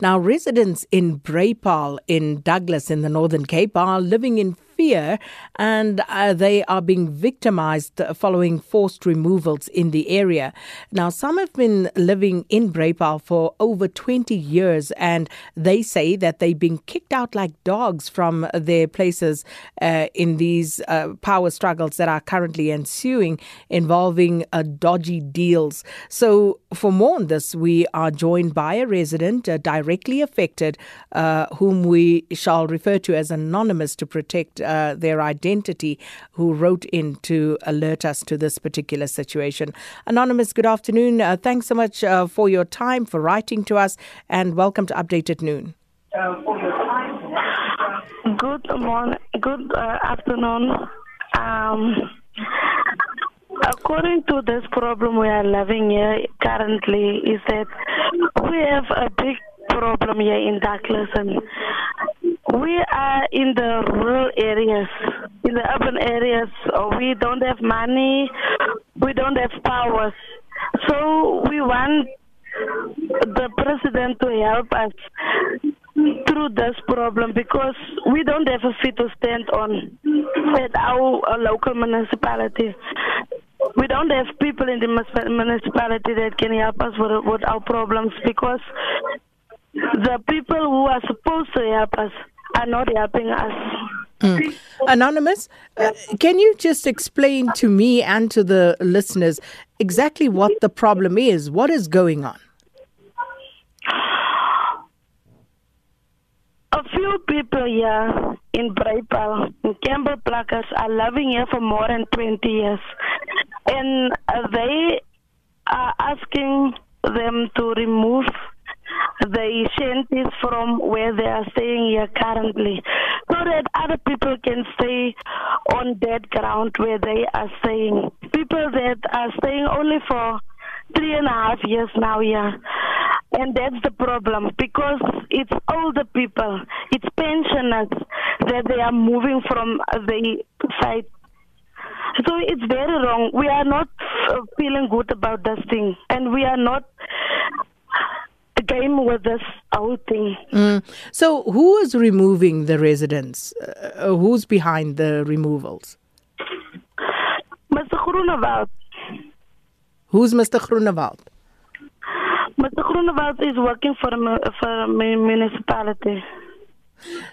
Now, residents in Breipaal in Douglas in the Northern Cape are living in fear and uh, they are being victimized following forced removals in the area. Now, some have been living in Breipaal for over 20 years and they say that they've been kicked out like dogs from their places uh, in these uh, power struggles that are currently ensuing involving uh, dodgy deals. So, for more on this, we are joined by a resident uh, directly affected, uh, whom we shall refer to as anonymous to protect uh, their identity, who wrote in to alert us to this particular situation. Anonymous, good afternoon. Uh, thanks so much uh, for your time, for writing to us, and welcome to Update at Noon. Good morning, good uh, afternoon. Um, according to this problem we are living here currently, is that we have a big problem here in Douglas, and we are in the rural areas. In the urban areas, we don't have money, we don't have powers. So we want the president to help us through this problem because we don't have a feet to stand on at our uh, local municipality. We don't have people in the municipality that can help us with, with our problems because the people who are supposed to help us are not helping us. Mm. Anonymous, uh, can you just explain to me and to the listeners exactly what the problem is? What is going on? A few people here in Breipaal, in Campbell Plackers, are living here for more than 20 years. And uh, they are asking them to remove the shanties from where they are staying here currently so that other people can stay on that ground where they are staying. People that are staying only for three and a half years now here. And that's the problem because it's older people, it's pensioners that they are moving from the site. So it's very wrong. We are not uh, feeling good about this thing, and we are not with this whole thing. Mm. So, who is removing the residents? Uh, who's behind the removals? Mr. Groenewald. Who's Mr. Groenewald? Mr. Groenewald is working for a, for municipality.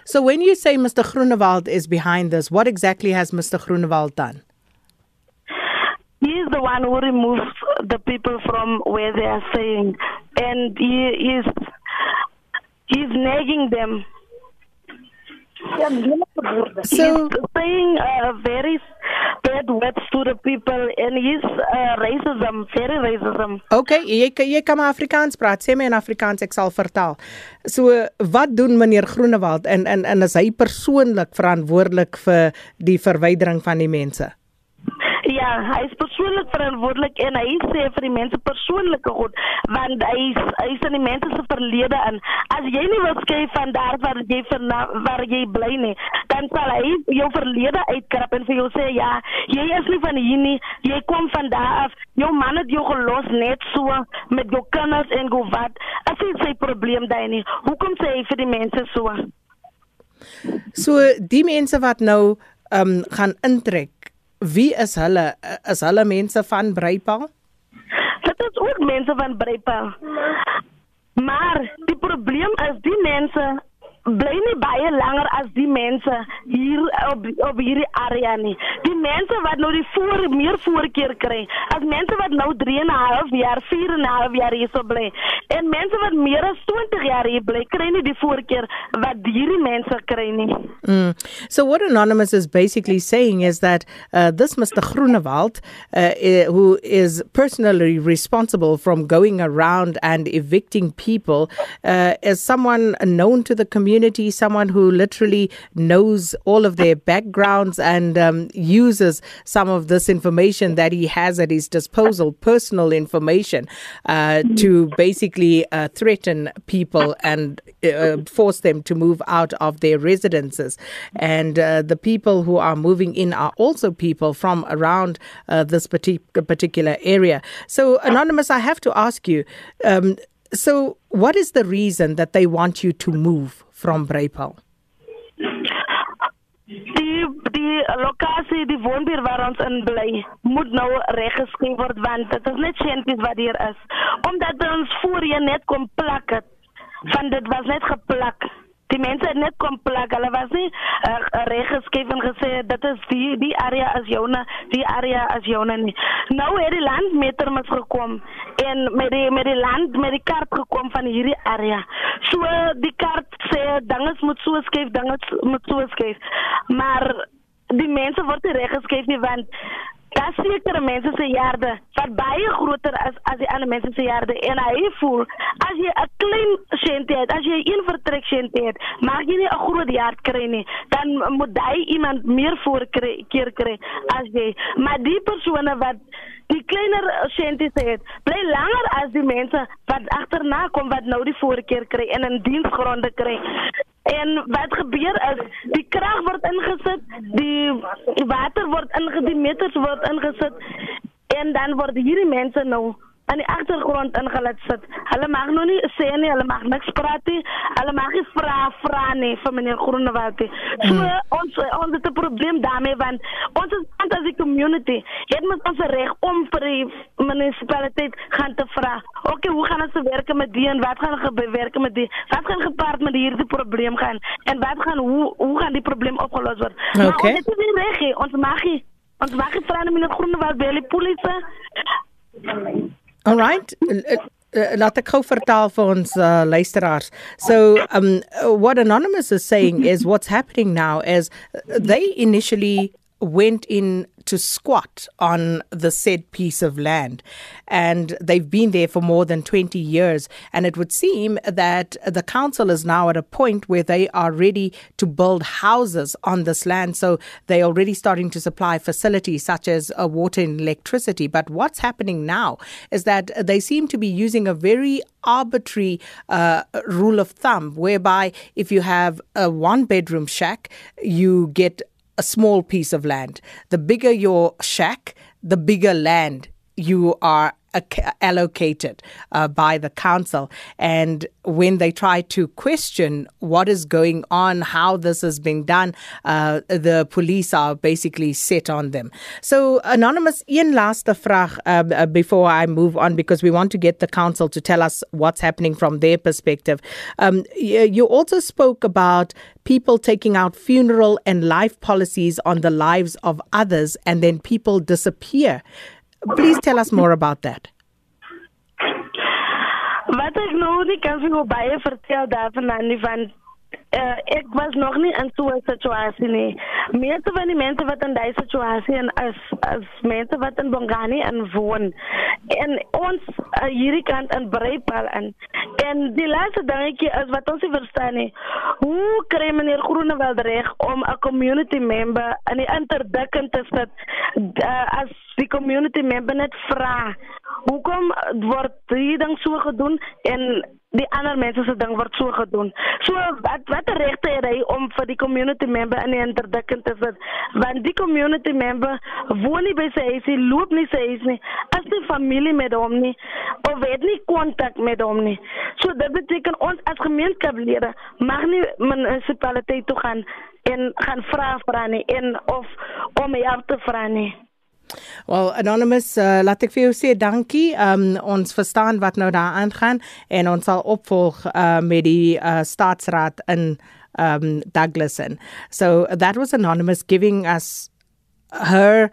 So, when you say Mr. Groenewald is behind this, what exactly has Mr. Groenewald done? He is the one who removes the people from where they are staying, and he is he's nagging them. So, he's saying uh, very bad words to the people, and he's uh, racism, very racism. Okay, jy jy kan maar Afrikaans praat. Sê my in Afrikaans, ek sal vertaal. So, wat doen meneer Groenewald en en en is hy persoonlik verantwoordelik vir die verwydering van die mense? Ja, hy is persoonlik verantwoordelik en hy sê vir die mense persoonlike goed want hy is, hy is in die mense se verlede in. As jy nie wil skei van daar waar jy van waar jy bly nie, dan sal hy jou verlede uitkrap en vir jou sê ja, jy is nie van hier nie, jy kom van daar af. Jou man het jou gelos net so met jou kinders en go wat. As jy sy probleem daai nie, hoekom sê hy vir die mense so? So die mense wat nou ehm um, gaan intrek Wie is hulle? Is hulle mense van Breypaal? Dit is ook mense van Breypaal. Maar die probleem is die mense bly baie langer as die mense hier op op hierdie area nie. Die mense wat nou die voor meer voorkeur kry, as mense wat nou 3 en 'n half jaar, 4 en 'n half jaar hier so bly. En mense wat meer as 20 jaar hier bly, kry nie die voorkeur wat hierdie mense kry nie. Mm. So what anonymous is basically saying is that uh, this Mr Groenewald uh, who is personally responsible from going around and evicting people uh, is someone known to the community community, someone who literally knows all of their backgrounds and um, uses some of this information that he has at his disposal, personal information, uh, to basically uh, threaten people and uh, force them to move out of their residences. And uh, the people who are moving in are also people from around uh, this particular area. So, Anonymous, I have to ask you. Um, So, what is the reason that they want you to move from Breypal? die die lokasie die woonbuur waar ons in bly moet nou reggeskryf word want dit is net sentjies wat hier is omdat ons voorheen net kom plak het van dit was net geplak die mense het net kom plak. Hulle was nie uh, reggeskryf en gesê dit is die die area as joune die area as joune nie. Nou het die landmeter mos gekom en met die met die land met die kaart gekom van hierdie area. So die kaart sê dinge moet so skryf dinge moet so skryf maar die mense word nie reggeskryf nie want daar sekere mense se jare wat baie groter is as die ander mense se jare en hy voel as jy 'n klein sente het as jy een vertrek sente het mag jy nie 'n groot jaar kry nie dan moet hy iemand meer voorkeer kry as jy maar die persone wat die kleiner sente het bly langer as die mense wat agterna kom wat nou die voorkeur kry en in diensgronde kry En wat gebeur is die krag word ingesit, die water word ingesit, die meters word ingesit en dan word hierdie mense nou aan die agtergrond ingelaat sit. Hulle mag nog nie sê nie, hulle mag niks praat nie. Hulle mag nie vra vra nie vir meneer Groenewald nie. So mm. ons ons het 'n probleem daarmee want ons is as 'n community. Jy moet ons reg om vir die munisipaliteit gaan te vra. Okay, hoe gaan ons werk met die en wat gaan gebeur met die? Wat gaan gepaard met hierdie probleem gaan en wat gaan hoe hoe gaan die probleem opgelos word? Okay. Maar ons het nie reg, ons mag nie ons mag nie vra meneer Groenewald by die polisie. All right. laat ek gou vertaal vir ons uh, luisteraars. So um what anonymous is saying is what's happening now is they initially went in to squat on the said piece of land. And they've been there for more than 20 years. And it would seem that the council is now at a point where they are ready to build houses on this land. So they're already starting to supply facilities such as uh, water and electricity. But what's happening now is that they seem to be using a very arbitrary uh, rule of thumb whereby if you have a one bedroom shack, you get a small piece of land. The bigger your shack, the bigger land you are allocated uh, by the council. And when they try to question what is going on, how this is being done, uh, the police are basically set on them. So, Anonymous, Ian, last vraag um, uh, before I move on, because we want to get the council to tell us what's happening from their perspective. Um, you also spoke about people taking out funeral and life policies on the lives of others, and then people disappear. Please tell us more about that. Wat ek nou nie kan vir baie vertel daarvan aan nie van uh, ek was nog nie in so 'n situasie nie. Meeste van die mense wat in daai situasie en as as mense wat in Bongani in woon en ons uh, hierdie kant in Breipal in en die laaste dingetjie is wat ons verstaan nie. Hoe kry meneer Groenewald reg om 'n community member in die te sit uh, as die community member net vra hoekom word hierdie ding so gedoen en die ander mense se ding word so gedoen. So wat wat regte het hy om vir die community member in die interdikking te sit? Want die community member woon nie by sy huis nie, loop nie sy huis nie, as nie familie met hom nie of het nie kontak met hom nie. So dit beteken ons as gemeenskapslede mag nie munisipaliteit toe gaan en gaan vra vra nie en of om help te vra nie. Well anonymous uh, laat ek vir jou sê dankie. Um ons verstaan wat nou daar aangaan en ons sal opvolg uh, met die uh, staatsraad in um. So that was anonymous giving us her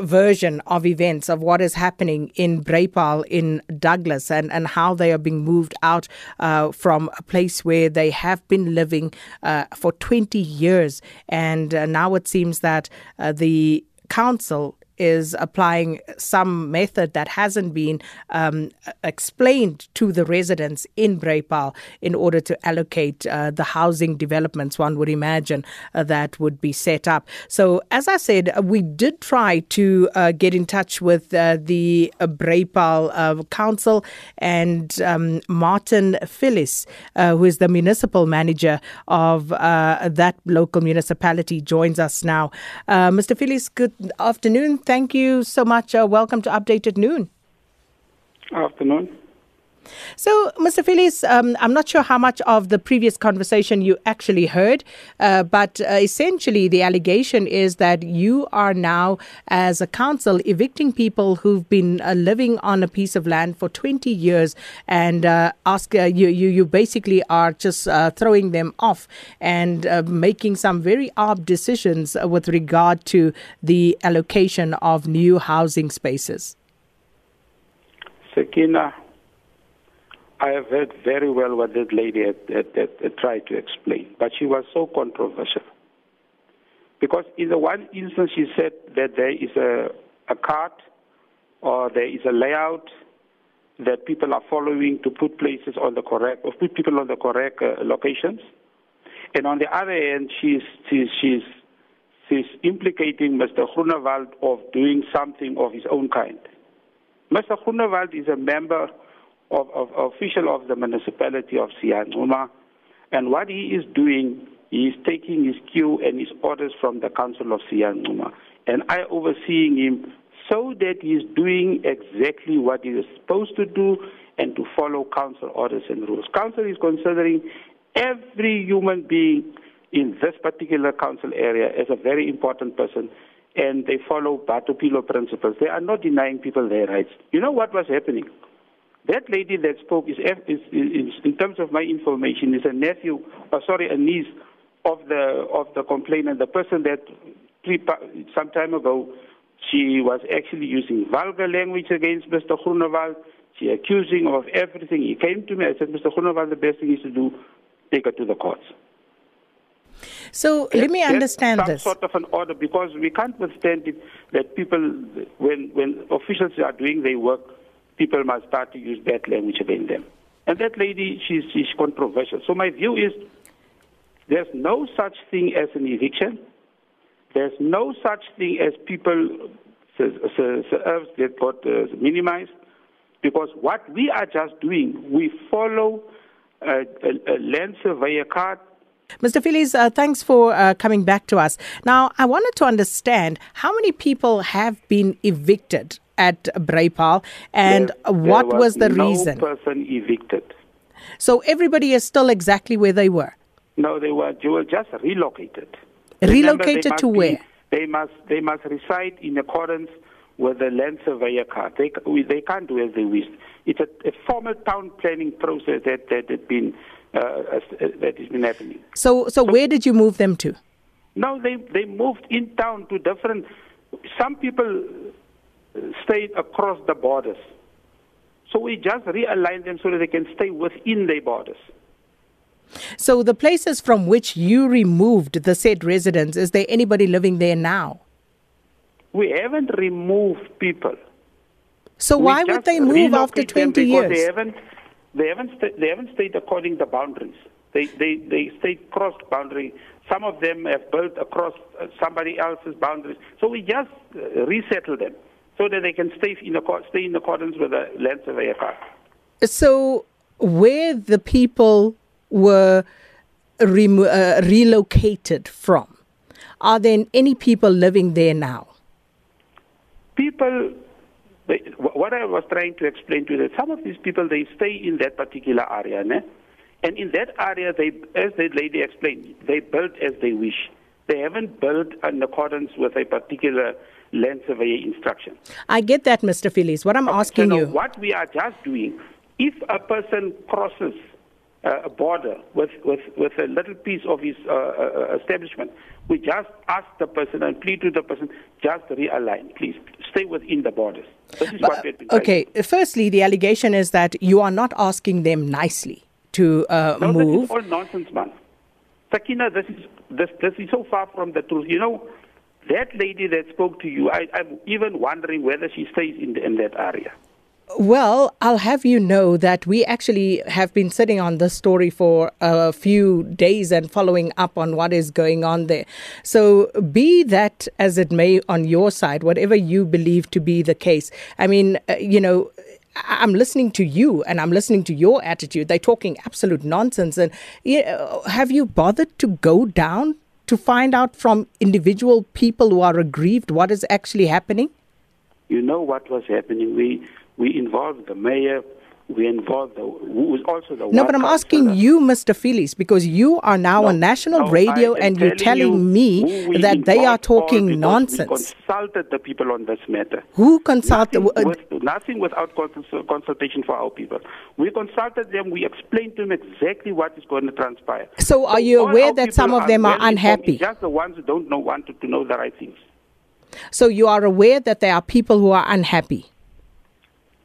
version of events of what is happening in Breipaal in Douglas and, and how they are being moved out uh, from a place where they have been living uh, for 20 years. And uh, now it seems that uh, the council is applying some method that hasn't been um, explained to the residents in Breipaal in order to allocate uh, the housing developments one would imagine uh, that would be set up. So, as I said, we did try to uh, get in touch with uh, the uh, Breipaal uh, Council and um, Martin Phyllis, who is the municipal manager of that local municipality, joins us now. Mr. Phyllis, good afternoon thank you so much. Uh, welcome to Update at Noon. Afternoon. So, Mr. Phillips, um, I'm not sure how much of the previous conversation you actually heard, uh, but uh, essentially the allegation is that you are now, as a council, evicting people who've been uh, living on a piece of land for 20 years and uh, ask uh, you, you, you basically are just uh, throwing them off and making some very odd decisions with regard to the allocation of new housing spaces. Sakina, I have heard very well what that lady had, had, had, had tried to explain, but she was so controversial. Because in the one instance, she said that there is a, a cart or there is a layout that people are following to put places on the correct, or put people on the correct uh, locations. And on the other hand, she's, she's, she's, she's implicating Mr. Groenewald of doing something of his own kind. Mr. Groenewald is a member of, of, official of the municipality of Siyancuma, and what he is doing, he is taking his cue and his orders from the council of Siyancuma, and I overseeing him so that he is doing exactly what he is supposed to do and to follow council orders and rules. Council is considering every human being in this particular council area as a very important person and they follow Batho Pele principles. They are not denying people their rights. You know what was happening? That lady that spoke is, is, is, in terms of my information, is a nephew, or sorry, a niece of the of the complainant, the person that some time ago she was actually using vulgar language against Mr. Groenewald. She accusing of everything. He came to me. I said, Mr. Groenewald, the best thing is to do, take her to the courts. So let me understand some this. sort of an order because we can't withstand it that people, when when officials are doing their work, people must start to use bad language against them. And that lady, she's, she's controversial. So my view is there's no such thing as an eviction. There's no such thing as people serves that got uh, minimized because what we are just doing, we follow a, a, a land surveyor card Mr. Phillips, uh, thanks for uh, coming back to us. Now, I wanted to understand how many people have been evicted at Breipaal, and there, what there was, was, the no reason? person evicted. So everybody is still exactly where they were? No, they were, they were just relocated. Relocated Remember, to be, where? They must, they must reside in accordance with the land surveyor card. They, they can't do as they wish. It's a, a formal town planning process that, that had been uh, uh, that has been happening. So, so, so, where did you move them to? No, they they moved in town to different. Some people stayed across the borders, so we just realigned them so that they can stay within their borders. So, the places from which you removed the said residents, is there anybody living there now? We haven't removed people. So, we why would they move after 20 years? They haven't they haven't sta- they haven't stayed according to the boundaries. They they they stayed crossed boundary. Some of them have built across uh, somebody else's boundaries. So we just uh, resettle them so that they can stay in stay in accordance with the land surveyor card. So where the people were remo- uh, relocated from, are there any people living there now? People they, what I was trying to explain to you that some of these people they stay in that particular area, né? and in that area, they, as the lady explained, they build as they wish. They haven't built in accordance with a particular land surveyor instruction. I get that, Mr. Phillips. What I'm okay, asking so you, what we are just doing, if a person crosses uh, a border with, with, with a little piece of his uh, uh, establishment, we just ask the person and plead to the person, just realign, please stay within the borders. This is but, okay, firstly, the allegation is that you are not asking them nicely to uh, no, move. This is all nonsense, man. Sakina, this is this this is so far from the truth. You know, that lady that spoke to you, I, I'm even wondering whether she stays in the, in that area. Well, I'll have you know that we actually have been sitting on this story for a few days and following up on what is going on there. So, be that as it may on your side, whatever you believe to be the case, I mean, uh, you know, I'm listening to you and I'm listening to your attitude. They're talking absolute nonsense. And you know, have you bothered to go down to find out from individual people who are aggrieved what is actually happening? You know what was happening. We we involved the mayor, we involve the who is also the No, but I'm asking you, Mr. Phyllis, because you are now No, on national no, radio and you're telling you me that they are talking nonsense. We consulted the people on this matter. Who consulted? Nothing, uh, with, nothing without consultation for our people. We consulted them. We explained to them exactly what is going to transpire. So are you all aware that some of them are unhappy? Just the ones who don't know want to, to know the right things. So you are aware that there are people who are unhappy.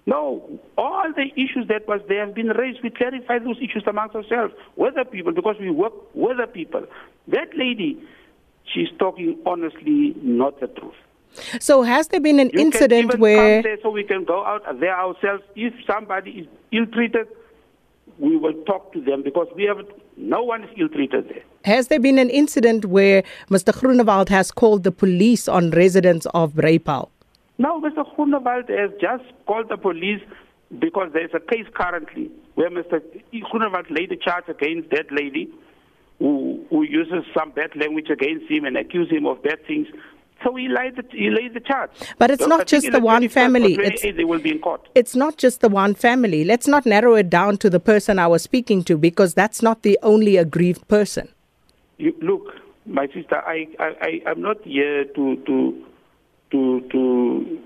No, all the issues that was there have been raised. We clarify those issues amongst ourselves with the people because we work with the people. That lady, she's talking honestly, not the truth. So has there been an You incident where so we can go out there ourselves. If somebody is ill-treated, we will talk to them because we have no one is ill-treated there. has there been an incident where Mr. Groenewald has called the police on residents of Breipaal? Now, Mr. Groenewald has just called the police because there's a case currently where Mr. Groenewald laid a charge against that lady who, who uses some bad language against him and accuse him of bad things. So he laid the, he laid the charge. But it's So not just the one family. It's- they will be in court. It's not just the one family. Let's not narrow it down to the person I was speaking to because that's not the only aggrieved person. You, look, my sister, I, I, I, I'm not here to, to, to, to,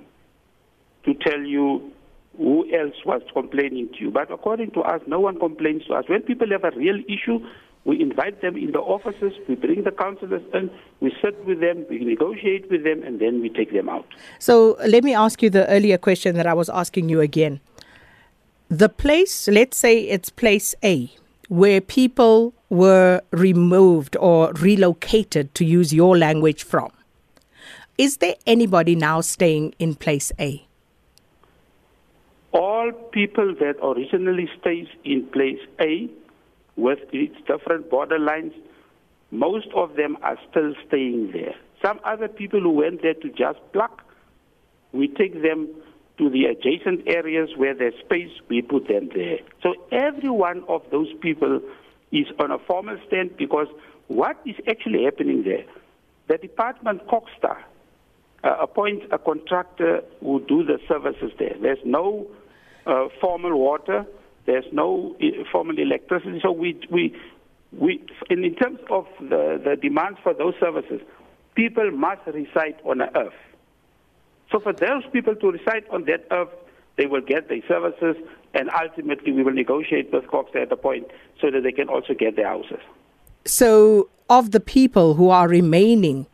to tell you who else was complaining to you. But according to us, no one complains to us. When people have a real issue, we invite them in the offices, we bring the councillors in, we sit with them, we negotiate with them, and then we take them out. So let me ask you the earlier question that I was asking you again. The place, let's say it's place A, where people were removed or relocated, to use your language, from. Is there anybody now staying in place A? all people that originally stays in place A with its different borderlines, most of them are still staying there. Some other people who went there to just pluck, we take them to the adjacent areas where there's space, we put them there. So every one of those people is on a formal stand because what is actually happening there? The department COGHSTA uh, appoints a contractor who do the services there. There's no uh, formal water. There's no formal electricity. So we we we in, in terms of the, the demands for those services, people must reside on the earth. So for those people to reside on that earth, they will get their services, and ultimately we will negotiate with Cox at a point so that they can also get their houses. So, of the people who are remaining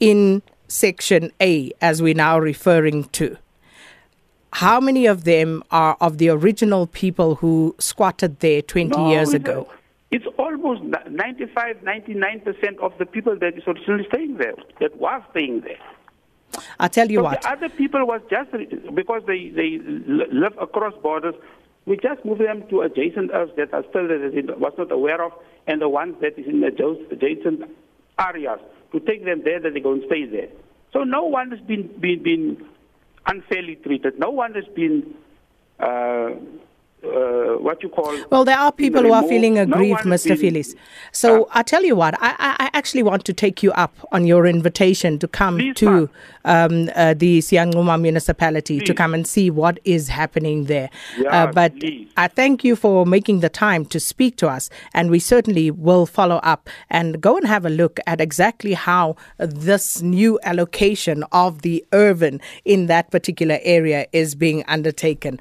in Section A, as we're now referring to, how many of them are of the original people who squatted there 20 No, years ago? It's almost 95, 99% of the people that is originally staying there, that was staying there. I'll tell you so what. the other people was just because they they live across borders. We just move them to adjacent areas that are still that was not aware of, and the ones that is in adjacent areas to take them there that they go and stay there. So no one has been been, been unfairly treated. No one has been uh, uh, what you call. Well, there are people who are feeling aggrieved, has Mr. Phyllis. So I tell you what, I, I, actually want to take you up on your invitation to come Please, to um, uh, the Siyancuma municipality to come and see what is happening there. Yeah, uh, but please. I thank you for making the time to speak to us, and we certainly will follow up and go and have a look at exactly how this new allocation of the urban in that particular area is being undertaken.